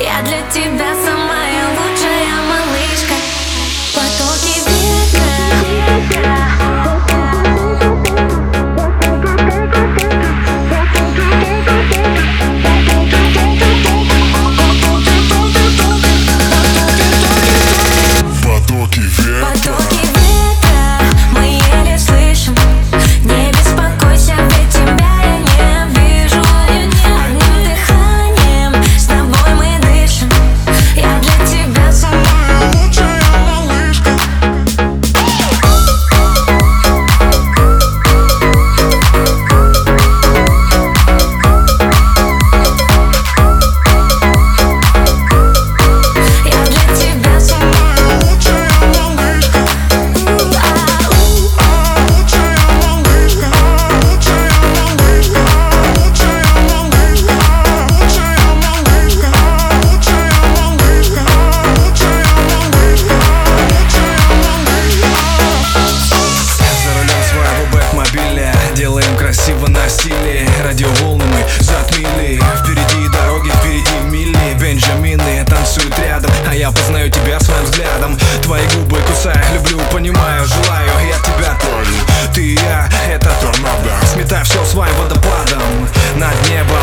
Я для тебя сама понимаю, желаю я тебя только Ты и я, это торнадо Сметай все своим водопадом Над небом.